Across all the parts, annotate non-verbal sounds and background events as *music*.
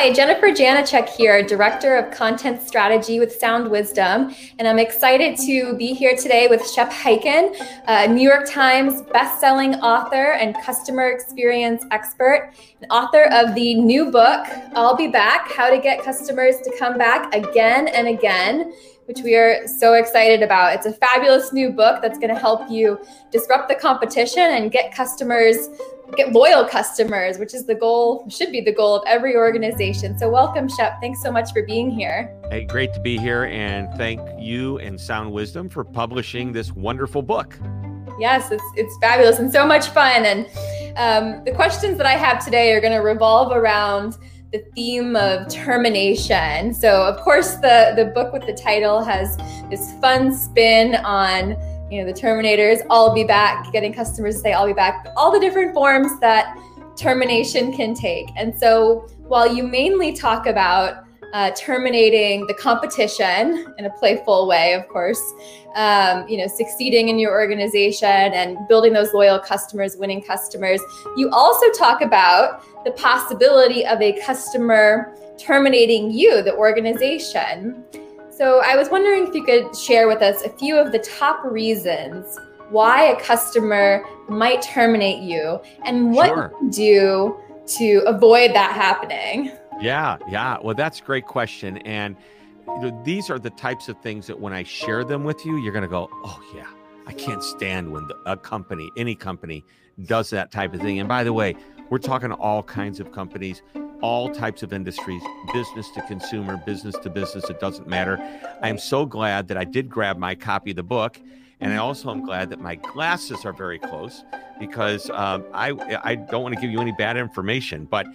Hi, Jennifer Janachek here, Director of Content Strategy with Sound Wisdom. And I'm excited to be here today with Shep Hyken, a New York Times best-selling author and customer experience expert, and author of the new book, I'll Be Back, How to Get Customers to Come Back Again and Again which we are so excited about. It's a fabulous new book that's going to help you disrupt the competition and get customers, get loyal customers, which is the goal, should be the goal of every organization. So, welcome, Shep. Thanks so much for being here. Hey, great to be here. And thank you and Sound Wisdom for publishing this wonderful book. Yes, it's, it's fabulous and so much fun. And um, the questions that I have today are going to revolve around the theme of termination. So, of course, the the book with the title has this fun spin on you know the Terminators. I'll be back, getting customers to say I'll be back. All the different forms that termination can take. And so, while you mainly talk about uh, terminating the competition in a playful way, of course, um, you know, succeeding in your organization and building those loyal customers, winning customers. You also talk about the possibility of a customer terminating you, the organization. So I was wondering if you could share with us a few of the top reasons why a customer might terminate you and what sure. you do to avoid that happening. Yeah, yeah. Well, that's a great question. And you know, these are the types of things that when I share them with you, you're going to go, oh, yeah, I can't stand when the, a company, any company, does that type of thing. And by the way, we're talking all kinds of companies, all types of industries, business to consumer, business to business, it doesn't matter. I am so glad that I did grab my copy of the book. And I also am glad that my glasses are very close because um, I, I don't want to give you any bad information. But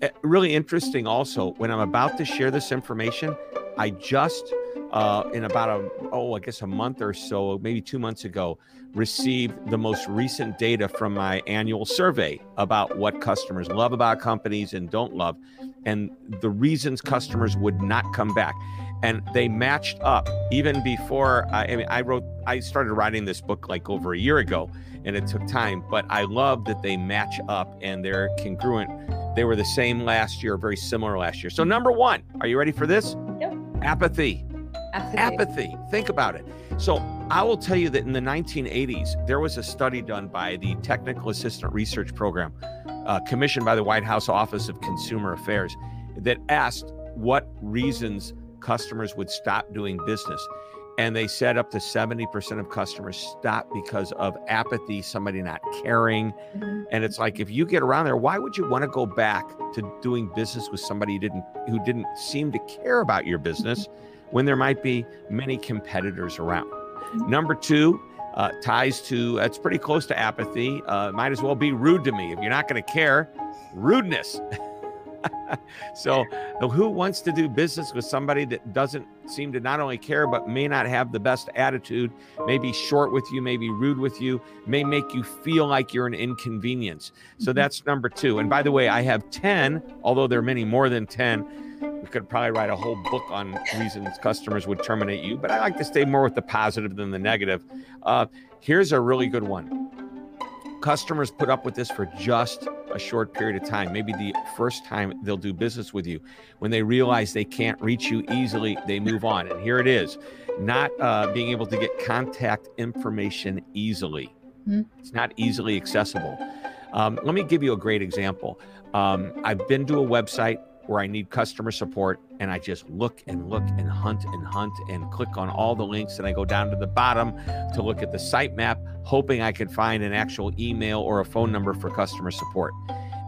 eh, really interesting also, when I'm about to share this information, I just, uh, in about a, oh, I guess a month or so, maybe two months ago, received the most recent data from my annual survey about what customers love about companies and don't love, and the reasons customers would not come back. And they matched up even before I, I mean, I wrote, I started writing this book like over a year ago, and it took time, but I love that they match up and they're congruent. They were the same last year, very similar last year. So, number one, are you ready for this? Yep. Apathy. Apathy. Apathy. Think about it. So I will tell you that in the 1980s, there was a study done by the Technical Assistance Research Program, uh, commissioned by the White House Office of Consumer Affairs, that asked what reasons customers would stop doing business. And they said up to 70% of customers stop because of apathy, somebody not caring. Mm-hmm. And it's like if you get around there, why would you want to go back to doing business with somebody who didn't who didn't seem to care about your business when there might be many competitors around? Mm-hmm. Number two, uh, ties to it's pretty close to apathy. Uh, might as well be rude to me. If you're not going to care, rudeness. *laughs* so, who wants to do business with somebody that doesn't seem to not only care, but may not have the best attitude, may be short with you, may be rude with you, may make you feel like you're an inconvenience? So, mm-hmm. that's number two. And by the way, I have 10, although there are many more than 10. We could probably write a whole book on reasons customers would terminate you, but I like to stay more with the positive than the negative. Uh, here's a really good one customers put up with this for just a short period of time, maybe the first time they'll do business with you. When they realize they can't reach you easily, they move on. And here it is not uh, being able to get contact information easily. Mm-hmm. It's not easily accessible. Um, let me give you a great example. Um, I've been to a website where I need customer support and I just look and look and hunt and hunt and click on all the links and I go down to the bottom to look at the sitemap, hoping I can find an actual email or a phone number for customer support.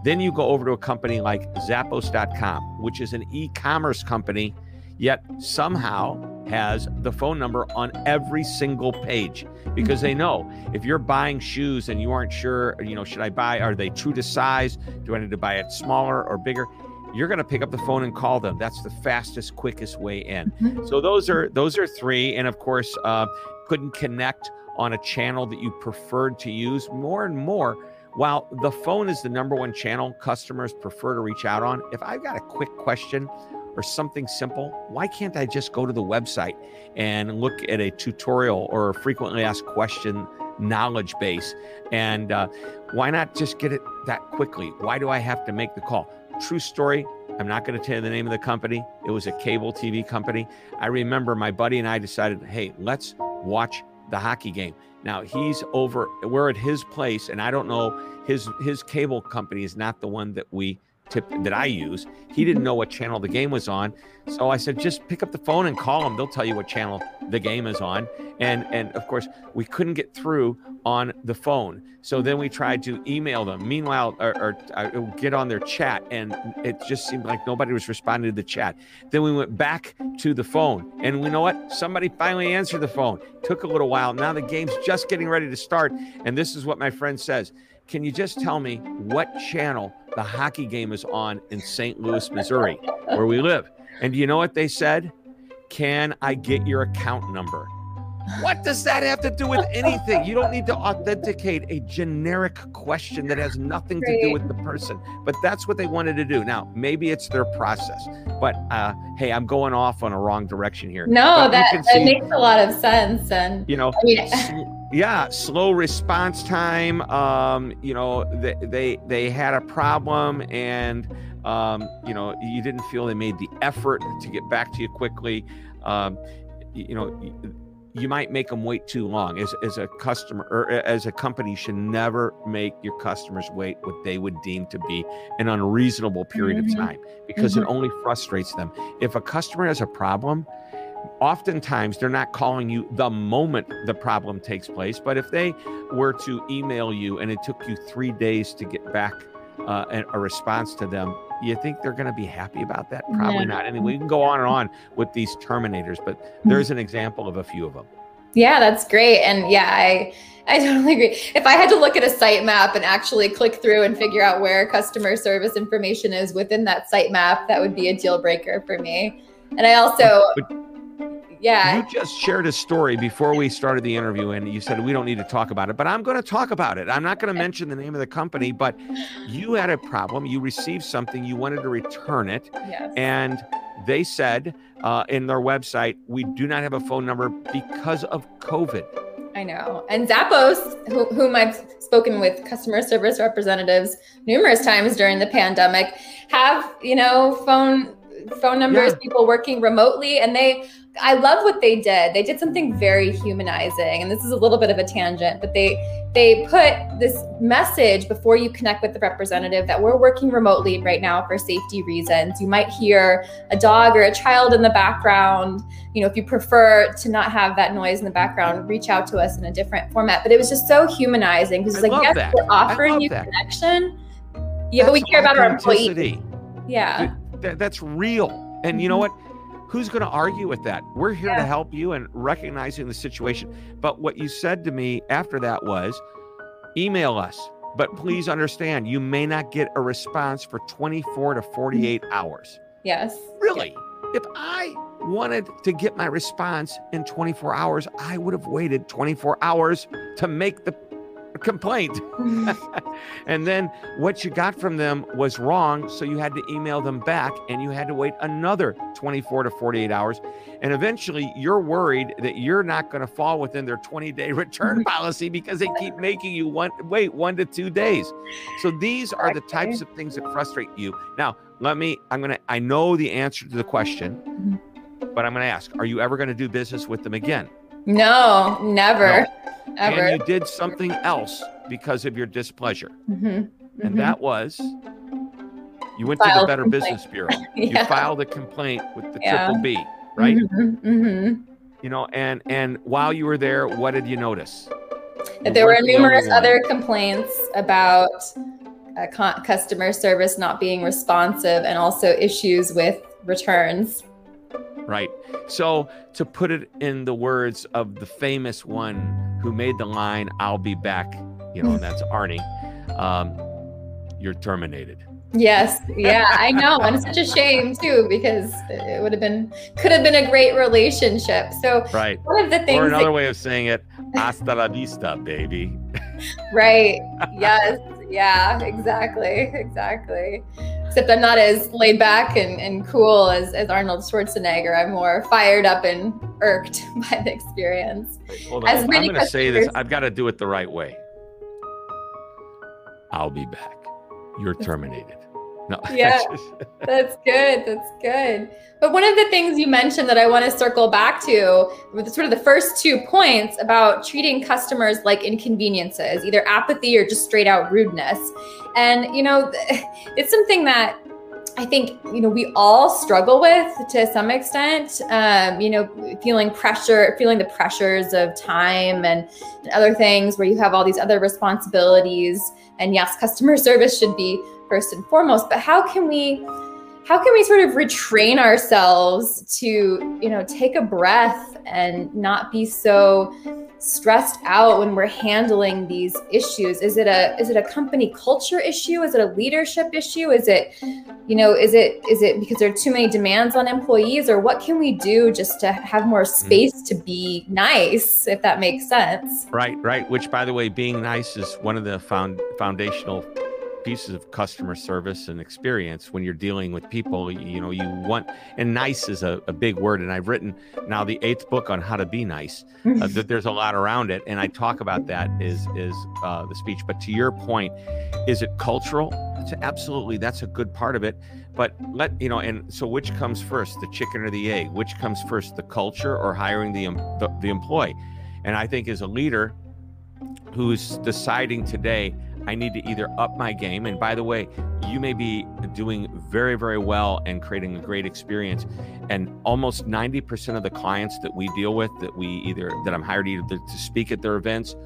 Then you go over to a company like Zappos.com, which is an e commerce company, yet somehow has the phone number on every single page because they know if you're buying shoes and you aren't sure, you know, should I buy, are they true to size? Do I need to buy it smaller or bigger? You're going to pick up the phone and call them. That's the fastest, quickest way in. Mm-hmm. So those are those are three, and of course, uh, couldn't connect on a channel that you preferred to use more and more. While the phone is the number one channel customers prefer to reach out on, if I've got a quick question or something simple, why can't I just go to the website and look at a tutorial or a frequently asked question knowledge base? And uh, why not just get it that quickly? Why do I have to make the call? True story. I'm not going to tell you the name of the company. It was a cable TV company. I remember my buddy and I decided, hey, let's watch the hockey game. Now he's over. We're at his place, and I don't know his his cable company is not the one that we tip that I use. He didn't know what channel the game was on. So I said, just pick up the phone and call them. They'll tell you what channel the game is on. And and of course, we couldn't get through on the phone. So then we tried to email them. Meanwhile, or, or, or, get on their chat, and it just seemed like nobody was responding to the chat. Then we went back to the phone, and we know what? Somebody finally answered the phone. Took a little while. Now the game's just getting ready to start, and this is what my friend says. Can you just tell me what channel the hockey game is on in St. Louis, Missouri, where we live? And do you know what they said? Can I get your account number? What does that have to do with anything? You don't need to authenticate a generic question that has nothing to do with the person. But that's what they wanted to do. Now, maybe it's their process. But uh, hey, I'm going off on a wrong direction here. No, that, that see, makes a lot of sense. And you know, I mean, yeah slow response time um you know they they, they had a problem and um you know you didn't feel they made the effort to get back to you quickly um you know you might make them wait too long as, as a customer or as a company should never make your customers wait what they would deem to be an unreasonable period mm-hmm. of time because mm-hmm. it only frustrates them if a customer has a problem oftentimes they're not calling you the moment the problem takes place but if they were to email you and it took you three days to get back uh, a response to them you think they're going to be happy about that probably not anyway we can go on and on with these terminators but mm-hmm. there's an example of a few of them yeah that's great and yeah i I totally agree. If I had to look at a sitemap and actually click through and figure out where customer service information is within that sitemap, that would be a deal breaker for me. And I also but, yeah. You just shared a story before we started the interview, and you said we don't need to talk about it, but I'm going to talk about it. I'm not going to mention the name of the company, but you had a problem. You received something, you wanted to return it. Yes. And they said uh, in their website, we do not have a phone number because of COVID. I know. And Zappos, who, whom I've spoken with customer service representatives numerous times during the pandemic, have, you know, phone phone numbers, yeah. people working remotely, and they I love what they did. They did something very humanizing, and this is a little bit of a tangent, but they they put this message before you connect with the representative that we're working remotely right now for safety reasons. You might hear a dog or a child in the background. You know, if you prefer to not have that noise in the background, reach out to us in a different format. But it was just so humanizing because it's like, yes, that. we're offering you that. connection. Yeah, that's but we care about our employees. Yeah. That's real. And you know mm-hmm. what? who's going to argue with that? We're here yeah. to help you and recognizing the situation. But what you said to me after that was email us. But please understand, you may not get a response for 24 to 48 hours. Yes. Really? If I wanted to get my response in 24 hours, I would have waited 24 hours to make the complaint. *laughs* and then what you got from them was wrong. So you had to email them back and you had to wait another 24 to 48 hours. And eventually you're worried that you're not going to fall within their 20 day *laughs* return policy because they keep making you one, wait one to two days. So these are the types of things that frustrate you. Now, let me, I'm going to, I know the answer to the question, mm-hmm. but I'm going to ask, are you ever going to do business with them again? No, never. No. Ever. And you did something else because of your displeasure. Mm-hmm. Mm-hmm. And that was you went filed to the Better Business Bureau. *laughs* yeah. You filed a complaint with the yeah. triple B, right? Mm-hmm. mm-hmm. You know, and and while you were there, what did you notice? That there were numerous other complaints about uh, customer service not being responsive and also issues with returns. Right. So, to put it in the words of the famous one who made the line, I'll be back, you know, and that's *laughs* Arnie, um, you're terminated. Yes. Yeah, I know. And it's *laughs* such a shame too, because it would have been, could have been a great relationship. So, right. One of the things, or another that, way of saying it, *laughs* hasta la vista, baby. right. Yes. Yeah, exactly. Exactly except I'm not as laid back and, and cool as, as Arnold Schwarzenegger. I'm more fired up and irked *laughs* by the experience. On. As I'm going to say this. I've got to do it the right way. I'll be back. You're terminated. No. *laughs* Yeah, that's good. That's good. But one of the things you mentioned that I want to circle back to with sort of the first two points about treating customers like inconveniences, either apathy or just straight out rudeness. And, you know, *laughs* it's something that I think you know we all struggle with to some extent. Um, you know, feeling pressure, feeling the pressures of time and other things, where you have all these other responsibilities. And yes, customer *laughs* service should be first and foremost. But how can we? How can we sort of retrain ourselves to, you know, take a breath and not be so stressed out when we're handling these issues is it a is it a company culture issue is it a leadership issue is it you know is it is it because there are too many demands on employees or what can we do just to have more mm-hmm. space to be nice if that makes sense right right which by the way being nice is one of the found foundational pieces of customer service and experience when you're dealing with people you know you want and nice is a, a big word and i've written now the eighth book on how to be nice. Uh, *laughs* there's a lot around it and i talk about that is is uh, the speech. But to your point is it cultural? It's absolutely that's a good part of it. But let you know and so which comes first the chicken or the egg? Which comes first the culture or hiring the, the, the employee? And i think as a leader who's deciding today I need to either up my game. And by the way, you may be doing very, very well and creating a great experience. And almost 90% of the clients that we deal with, that we either, that I'm hired either to speak at their events,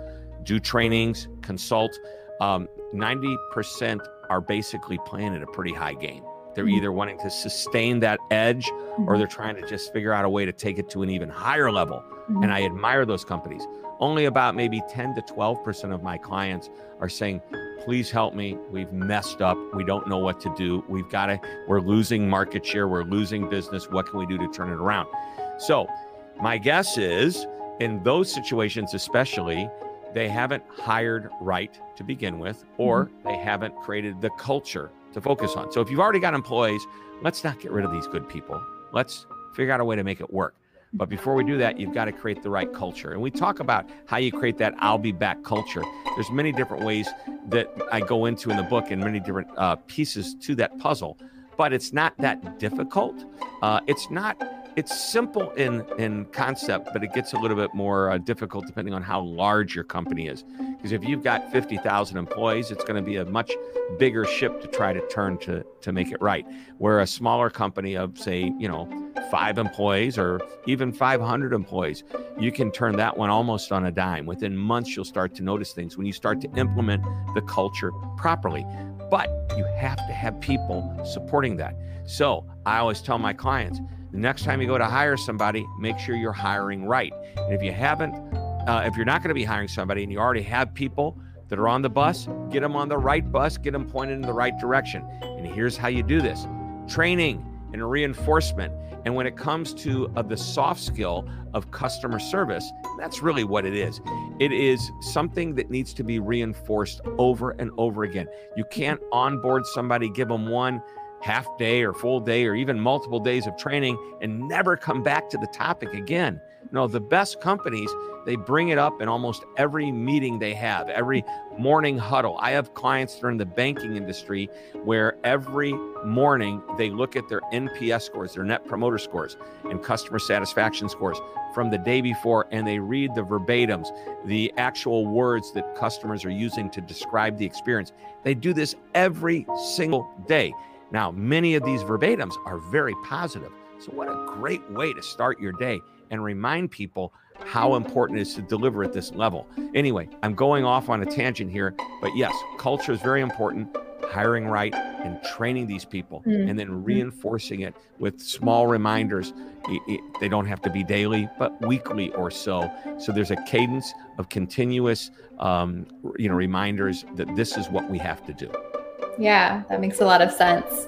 do trainings, consult, um, 90% are basically playing at a pretty high game. They're mm-hmm. either wanting to sustain that edge or mm-hmm. they're trying to just figure out a way to take it to an even higher level. Mm-hmm. And I admire those companies. Only about maybe 10 to 12% of my clients are saying, please help me. We've messed up. We don't know what to do. We've got to, we're losing market share. We're losing business. What can we do to turn it around? So, my guess is in those situations, especially, they haven't hired right to begin with, or mm-hmm. they haven't created the culture to focus on. So, if you've already got employees, let's not get rid of these good people. Let's figure out a way to make it work. But before we do that, you've got to create the right culture. And we talk about how you create that I'll be back culture. There's many different ways that I go into in the book and many different uh, pieces to that puzzle. But it's not that difficult. Uh, it's not it's simple in in concept, but it gets a little bit more uh, difficult depending on how large your company is. Because if you've got fifty thousand employees, it's going to be a much bigger ship to try to turn to to make it right. Where a smaller company of say, you know, five employees or even five hundred employees, you can turn that one almost on a dime. Within months, you'll start to notice things when you start to implement the culture properly. But you have to have people supporting that. So I always tell my clients the next time you go to hire somebody, make sure you're hiring right. And if you haven't, uh, if you're not going to be hiring somebody and you already have people that are on the bus, get them on the right bus, get them pointed in the right direction. And here's how you do this training and reinforcement. And when it comes to uh, the soft skill of customer service, that's really what it is. It is something that needs to be reinforced over and over again. You can't onboard somebody, give them one half day or full day or even multiple days of training and never come back to the topic again. No, the best companies, they bring it up in almost every meeting they have, every morning huddle. I have clients that are in the banking industry where every morning they look at their NPS scores, their net promoter scores, and customer satisfaction scores from the day before, and they read the verbatims, the actual words that customers are using to describe the experience. They do this every single day. Now, many of these verbatims are very positive. So, what a great way to start your day and remind people how important it is to deliver at this level. Anyway, I'm going off on a tangent here, but yes, culture is very important. Hiring right and training these people, mm-hmm. and then reinforcing it with small reminders. they don't have to be daily, but weekly or so. So there's a cadence of continuous, um, you know, reminders that this is what we have to do. Yeah, that makes a lot of sense.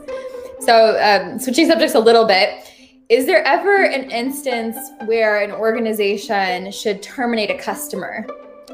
So, um, switching subjects a little bit, is there ever an instance where an organization should terminate a customer?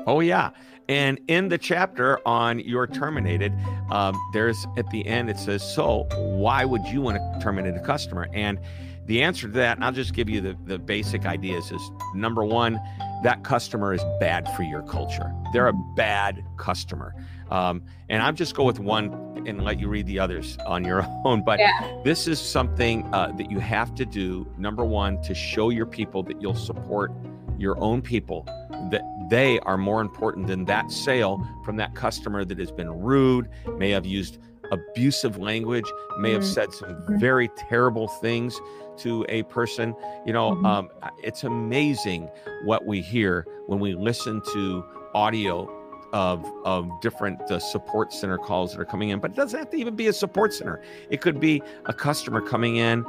Oh, yeah. And in the chapter on you're terminated, um, there's at the end, it says, So, why would you want to terminate a customer? And the answer to that, and I'll just give you the, the basic ideas, is number one, that customer is bad for your culture. They're a bad customer. Um, and I'm just go with one and let you read the others on your *laughs* own. But Yeah. this is something uh, that you have to do. Number one, to show your people that you'll support your own people, that they are more important than that sale from that customer that has been rude, may have used abusive language, may have Mhm. said some Mhm. very terrible things to a person. You know, Mhm. um, it's amazing what we hear when we listen to audio of of different uh, support center calls that are coming in but it doesn't have to even be a support center it could be a customer coming in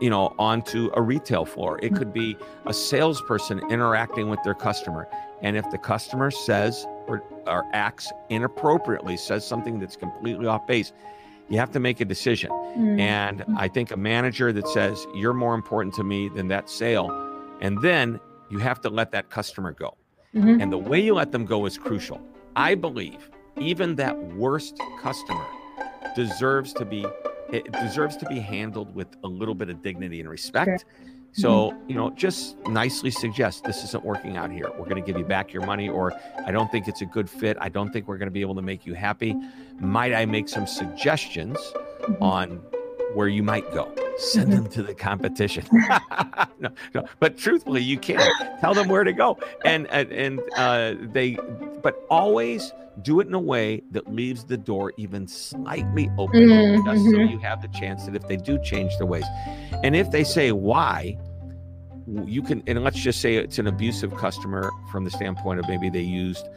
you know onto a retail floor it could be a salesperson interacting with their customer and if the customer says or, or acts inappropriately says something that's completely off base you have to make a decision Mm. and I think a manager that says, you're more important to me than that sale. And then you have to let that customer go. Mhm. And the way you let them go is crucial. I believe even that worst customer deserves to be it deserves to be handled with a little bit of dignity and respect. So, you know, just nicely suggest this isn't working out here. We're going to give you back your money, or I don't think it's a good fit. I don't think we're going to be able to make you happy. Might I make some suggestions Mhm. on where you might go? Send them to the competition. *laughs* no, no, but truthfully, you can't tell them where to go, and and, and uh, they, but always do it in a way that leaves the door even slightly open, Mhm, just so you have the chance that if they do change their ways, and if they say why, you can, and let's just say it's an abusive customer from the standpoint of maybe they used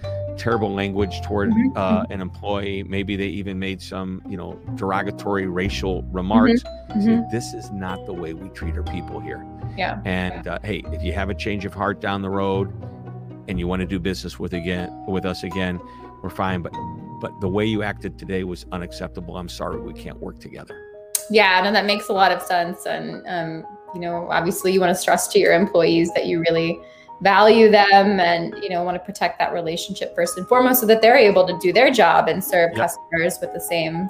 terrible language toward Mhm, uh, an employee. Maybe they even made some, you know, derogatory racial remarks. Say, Mhm. this is not the way we treat our people here. Yeah. And uh, hey, if you have a change of heart down the road, and you want to do business with again with us again, we're fine. But but the way you acted today was unacceptable. I'm sorry, we can't work together. Yeah, no, that makes a lot of sense. And, um, you know, obviously you want to stress to your employees that you really value them and, you know, want to protect that relationship first and foremost so that they're able to do their job and serve Yep. customers with the same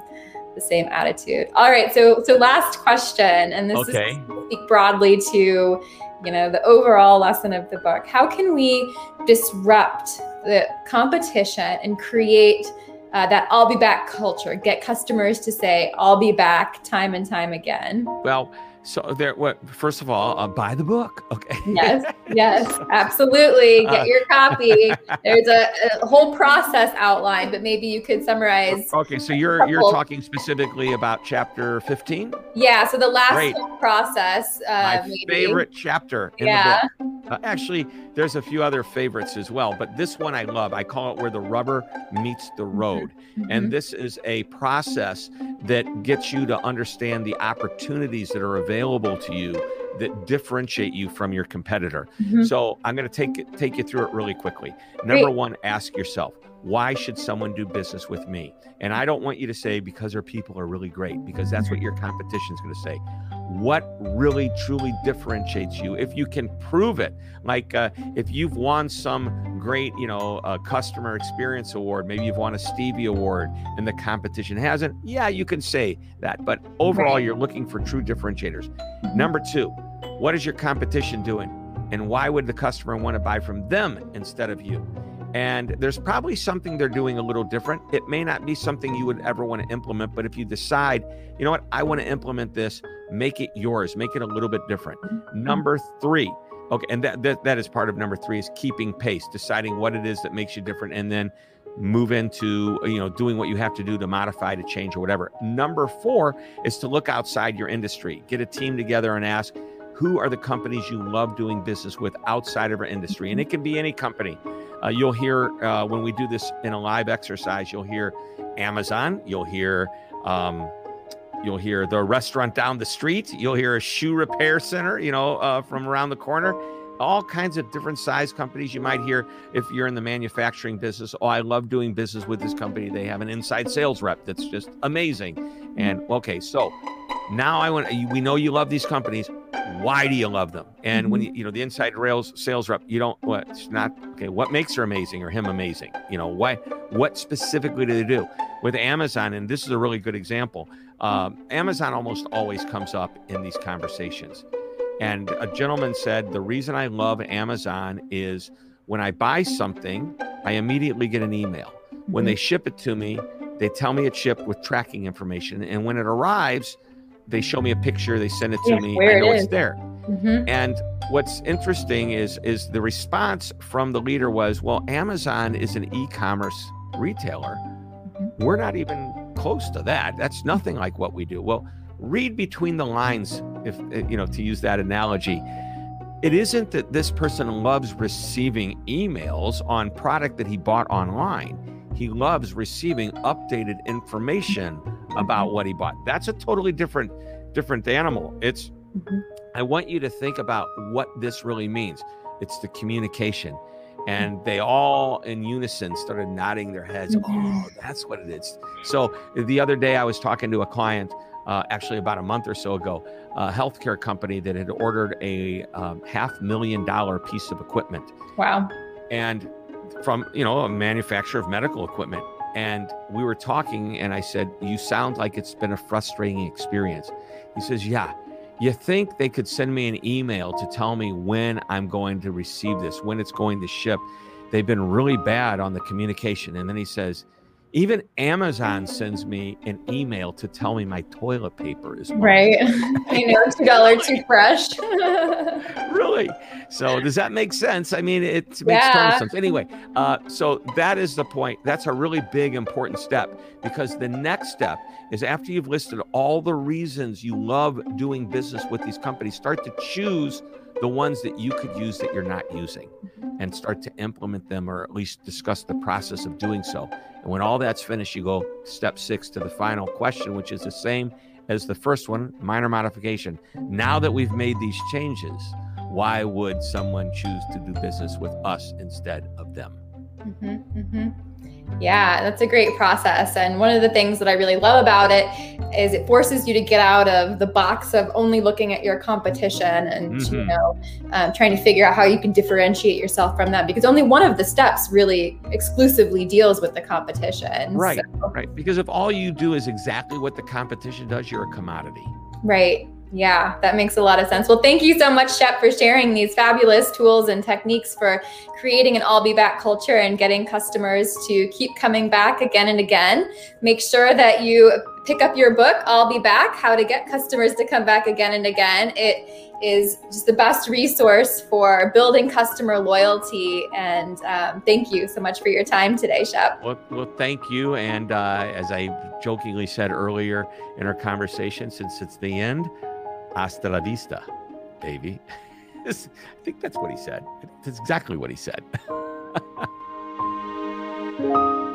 the same attitude. All right, so so last question and this Okay. is speak broadly to, you know, the overall lesson of the book. How can we disrupt the competition and create uh, that I'll be back culture, get customers to say, I'll be back time and time again. Well, so there. What? First of all, uh, buy the book. Okay. Yes, *laughs* yes, absolutely. Get Uh, your copy. *laughs* There's a, a whole process outlined, but maybe you could summarize. Okay, so you're you're talking specifically about chapter 15, Yeah, so the last process. Uh, my maybe. favorite chapter in Yeah. the book. Uh, actually, there's a few other favorites as well, but this one I love. I call it where the rubber meets the road. Mhm. And this is a process that gets you to understand the opportunities that are available to you that differentiate you from your competitor. Mhm. So I'm going to take take you through it really quickly. Number Great. one, ask yourself, why should someone do business with me? And I don't want you to say because our people are really great, because that's what your competition is going to say. What really truly differentiates you? If you can prove it, like uh, if you've won some great, you know, uh, customer experience award, maybe you've won a Stevie award, and the competition hasn't. Yeah, you can say that, but overall, you're looking for true differentiators. Number two, what is your competition doing? And why would the customer want to buy from them instead of you? And there's probably something they're doing a little different. It may not be something you would ever want to implement, but if you decide, you know what, I want to implement this, make it yours, make it a little bit different. Mm-hmm. Number three, okay, and that, that that is part of number three is keeping pace, deciding what it is that makes you different, and then move into you know doing what you have to do to modify to change or whatever. Number four is to look outside your industry. Get a team together and ask who are the companies you love doing business with outside of our industry? And it can be any company. Uh, you'll hear uh, when we do this in a live exercise you'll hear amazon you'll hear um, you'll hear the restaurant down the street you'll hear a shoe repair center you know uh, from around the corner. All kinds of different size companies. You might hear if you're in the manufacturing business oh i love doing business with this company. They have an inside sales rep that's just amazing. And okay so now i want we know you love these companies why do you love them? And when you you know the inside rails sales rep you don't what it's not okay what makes her amazing or him amazing? You know why what specifically do they do? With amazon and this is a really good example um, amazon almost always comes up in these conversations. And a gentleman said, The reason I love Amazon is when I buy something, I immediately get an email. When they ship it to me, they tell me it's shipped with tracking information. And when it arrives, they show me a picture, they send it to Yeah, me, I know is. it's there. Mhm. And what's interesting is is the response from the leader was, well, Amazon is an e-commerce retailer. Mhm. We're not even close to that. That's nothing like what we do. Well, read between the lines, if uh, you know, to use that analogy. It isn't that this person loves receiving emails on product that he bought online. He loves receiving updated information about what he bought. That's a totally different different animal. It's Mhm. I want you to think about what this really means. It's the communication. And they all in unison started nodding their heads. Mhm. Oh, that's what it is. So the other day I was talking to a client, uh, actually about a month or so ago, a healthcare company that had ordered a um, half million dollar piece of equipment Wow. and from you know a manufacturer of medical equipment and we were talking and i said you sound like it's been a frustrating experience. He says yeah you think they could send me an email to tell me when i'm going to receive this when it's going to ship? They've been really bad on the communication. And then he says even amazon sends me an email to tell me my toilet paper is gone." Right. *laughs* I know, two dollar toothbrush. *laughs* *laughs* really so does that make sense i mean it makes total sense anyway uh, so that is the point that's a really big important step because the next step is after you've listed all the reasons you love doing business with these companies start to choose the ones that you could use that you're not using and start to implement them or at least discuss the process of doing so and when all that's finished you go step six to the final question which is the same as the first one minor modification now that we've made these changes why would someone choose to do business with us instead of them? Mhm, mhm. Yeah, that's a great process. And one of the things that I really love about it is it forces you to get out of the box of only looking at your competition and you Mhm. know um, trying to figure out how you can differentiate yourself from them because only one of the steps really exclusively deals with the competition. Right, So- right. Because if all you do is exactly what the competition does, you're a commodity. Right. Yeah, that makes a lot of sense. Well, thank you so much, Shep, for sharing these fabulous tools and techniques for creating an I'll Be Back culture and getting customers to keep coming back again and again. Make sure that you pick up your book, I'll Be Back How to Get Customers to Come Back Again and Again. It is just the best resource for building customer loyalty. And um, thank you so much for your time today, Shep. Well, well thank you. And uh, as I jokingly said earlier in our conversation, since it's the end, hasta la vista, baby. *laughs* I think that's what he said. That's exactly what he said. *laughs*